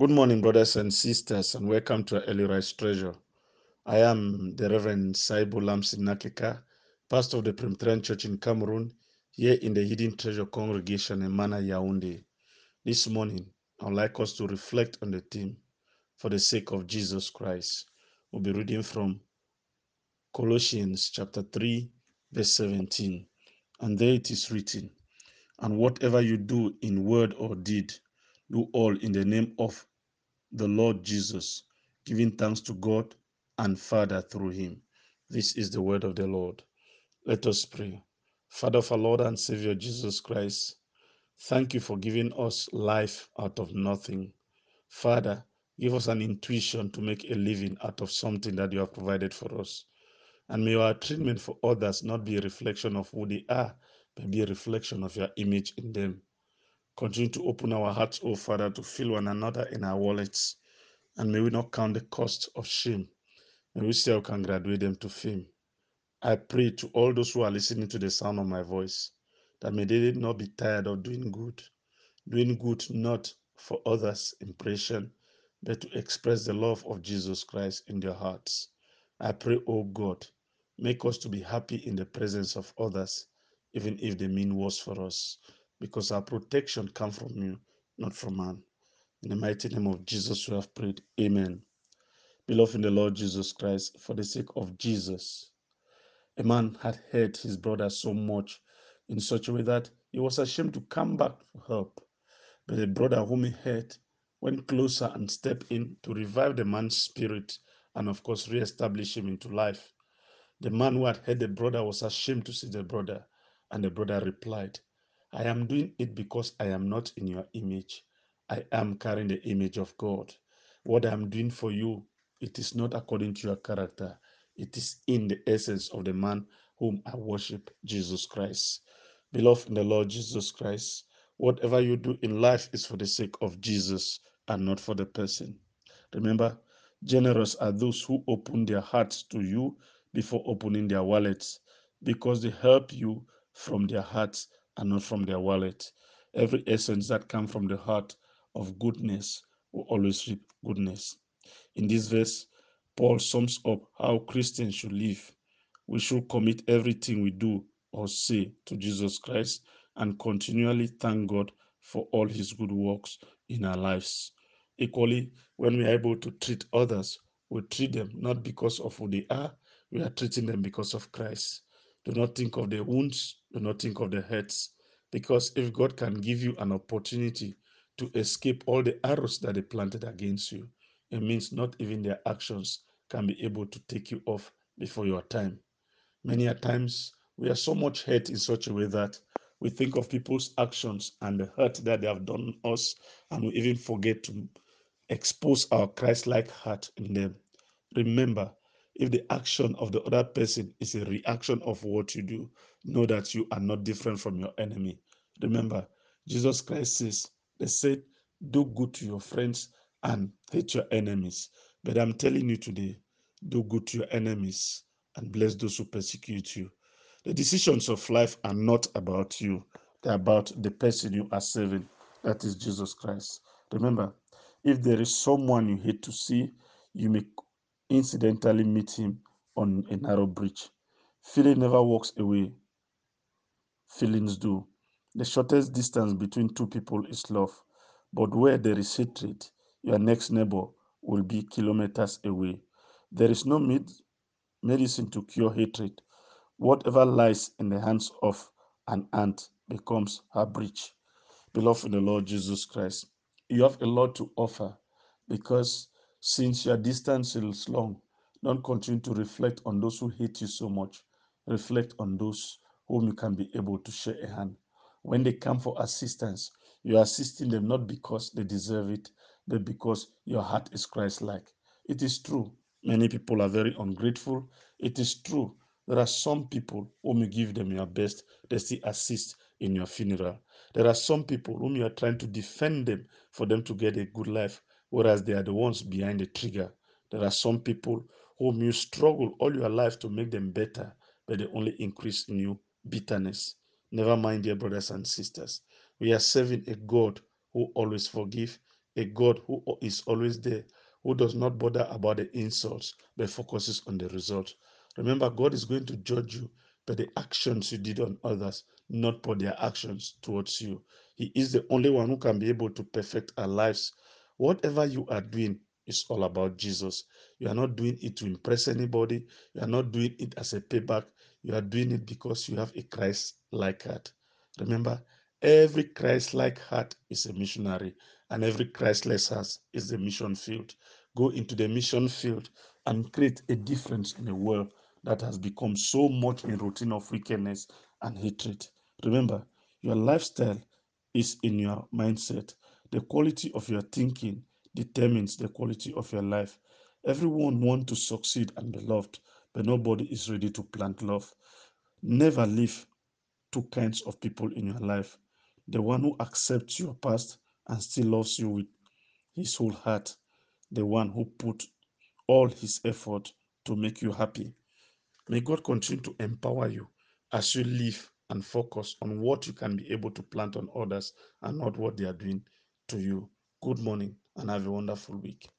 Good morning, brothers and sisters, and welcome to Early Rise Treasure. I am the Reverend Saibu Lamsi Nakeka, pastor of the Presbyterian Church in Cameroon, here in the Hidden Treasure Congregation in Mana Yaoundé. This morning, I would like us to reflect on the theme, for the sake of Jesus Christ. We'll be reading from Colossians chapter 3, verse 17. And there it is written, And whatever you do in word or deed, do all in the name of the Lord Jesus, giving thanks to God and Father through him. This is the word of the Lord. Let us pray. Father of our Lord and Savior Jesus Christ, thank you for giving us life out of nothing. Father, give us an intuition to make a living out of something that you have provided for us. And may our treatment for others not be a reflection of who they are, but be a reflection of your image in them. Continue to open our hearts, O Father, to fill one another in our wallets and may we not count the cost of shame. May we still can graduate them to fame. I pray to all those who are listening to the sound of my voice that may they not be tired of doing good, doing good not for others' impression, but to express the love of Jesus Christ in their hearts. I pray, O God, make us to be happy in the presence of others, even if they mean worse for us, because our protection comes from you, not from man. In the mighty name of Jesus, we have prayed. Amen. Beloved in the Lord Jesus Christ, for the sake of Jesus, a man had hurt his brother so much in such a way that he was ashamed to come back for help. But the brother whom he hurt went closer and stepped in to revive the man's spirit and, of course, re-establish him into life. The man who had hurt the brother was ashamed to see the brother, and the brother replied, I am doing it because I am not in your image. I am carrying the image of God. What I am doing for you, it is not according to your character. It is in the essence of the man whom I worship, Jesus Christ. Beloved in the Lord Jesus Christ, whatever you do in life is for the sake of Jesus and not for the person. Remember, generous are those who open their hearts to you before opening their wallets because they help you from their hearts and not from their wallet. Every essence that comes from the heart of goodness will always reap goodness. In this verse, Paul sums up how Christians should live. We should commit everything we do or say to Jesus Christ and continually thank God for all his good works in our lives. Equally, when we are able to treat others, we treat them not because of who they are, we are treating them because of Christ. Do not think of the wounds, do not think of the hurts, because if God can give you an opportunity to escape all the arrows that they planted against you, it means not even their actions can be able to take you off before your time. Many a times we are so much hurt in such a way that we think of people's actions and the hurt that they have done us, and we even forget to expose our Christ like heart in them. Remember, if the action of the other person is a reaction of what you do, know that you are not different from your enemy. Remember, Jesus Christ says, They said, Do good to your friends and hate your enemies. But I'm telling you today, do good to your enemies and bless those who persecute you. The decisions of life are not about you, they're about the person you are serving. That is Jesus Christ. Remember, if there is someone you hate to see, you may incidentally meet him on a narrow bridge. Feeling never walks away, feelings do. The shortest distance between two people is love. But where there is hatred, your next neighbor will be kilometers away. There is no med- medicine to cure hatred. Whatever lies in the hands of an ant becomes her breach. Beloved in the Lord Jesus Christ, you have a lot to offer because since your distance is long, don't continue to reflect on those who hate you so much. Reflect on those whom you can be able to share a hand. When they come for assistance, you are assisting them not because they deserve it, but because your heart is Christ like. It is true. Many people are very ungrateful. It is true. There are some people whom you give them your best, they still assist in your funeral. There are some people whom you are trying to defend them for them to get a good life, whereas they are the ones behind the trigger. There are some people whom you struggle all your life to make them better, but they only increase in you bitterness. Never mind, dear brothers and sisters. We are serving a God who always forgive, a God who is always there, who does not bother about the insults, but focuses on the result. Remember, God is going to judge you by the actions you did on others, not for their actions towards you. He is the only one who can be able to perfect our lives. Whatever you are doing is all about Jesus. You are not doing it to impress anybody. You are not doing it as a payback. You are doing it because you have a Christ like heart. Remember, every Christ like heart is a missionary, and every Christless heart is the mission field. Go into the mission field and create a difference in a world that has become so much in routine of wickedness and hatred. Remember, your lifestyle is in your mindset. The quality of your thinking determines the quality of your life. Everyone wants to succeed and be loved, but nobody is ready to plant love. Never leave two kinds of people in your life the one who accepts your past and still loves you with his whole heart, the one who put all his effort to make you happy. May God continue to empower you as you live and focus on what you can be able to plant on others and not what they are doing to you. Good morning and have a wonderful week.